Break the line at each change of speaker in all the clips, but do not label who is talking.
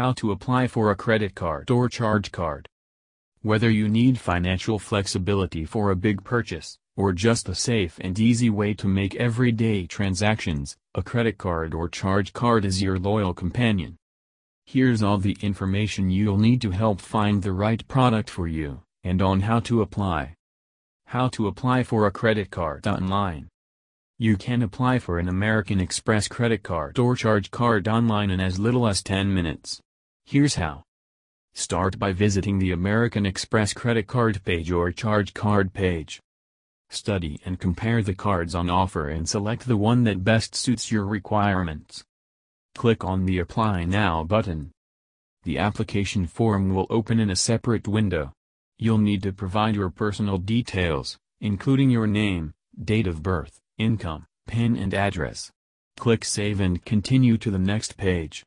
How to apply for a credit card or charge card. Whether you need financial flexibility for a big purchase, or just a safe and easy way to make everyday transactions, a credit card or charge card is your loyal companion. Here's all the information you'll need to help find the right product for you, and on how to apply. How to apply for a credit card online. You can apply for an American Express credit card or charge card online in as little as 10 minutes. Here's how. Start by visiting the American Express credit card page or charge card page. Study and compare the cards on offer and select the one that best suits your requirements. Click on the Apply Now button. The application form will open in a separate window. You'll need to provide your personal details, including your name, date of birth, income, PIN and address. Click Save and continue to the next page.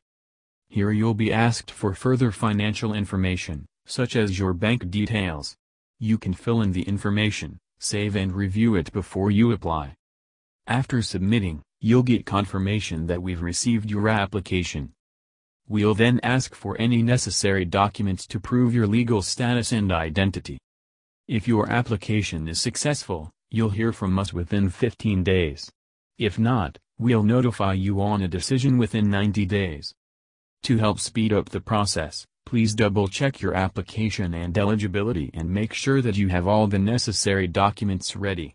Here you'll be asked for further financial information, such as your bank details. You can fill in the information, save and review it before you apply. After submitting, you'll get confirmation that we've received your application. We'll then ask for any necessary documents to prove your legal status and identity. If your application is successful, you'll hear from us within 15 days. If not, we'll notify you on a decision within 90 days. To help speed up the process, please double-check your application and eligibility and make sure that you have all the necessary documents ready.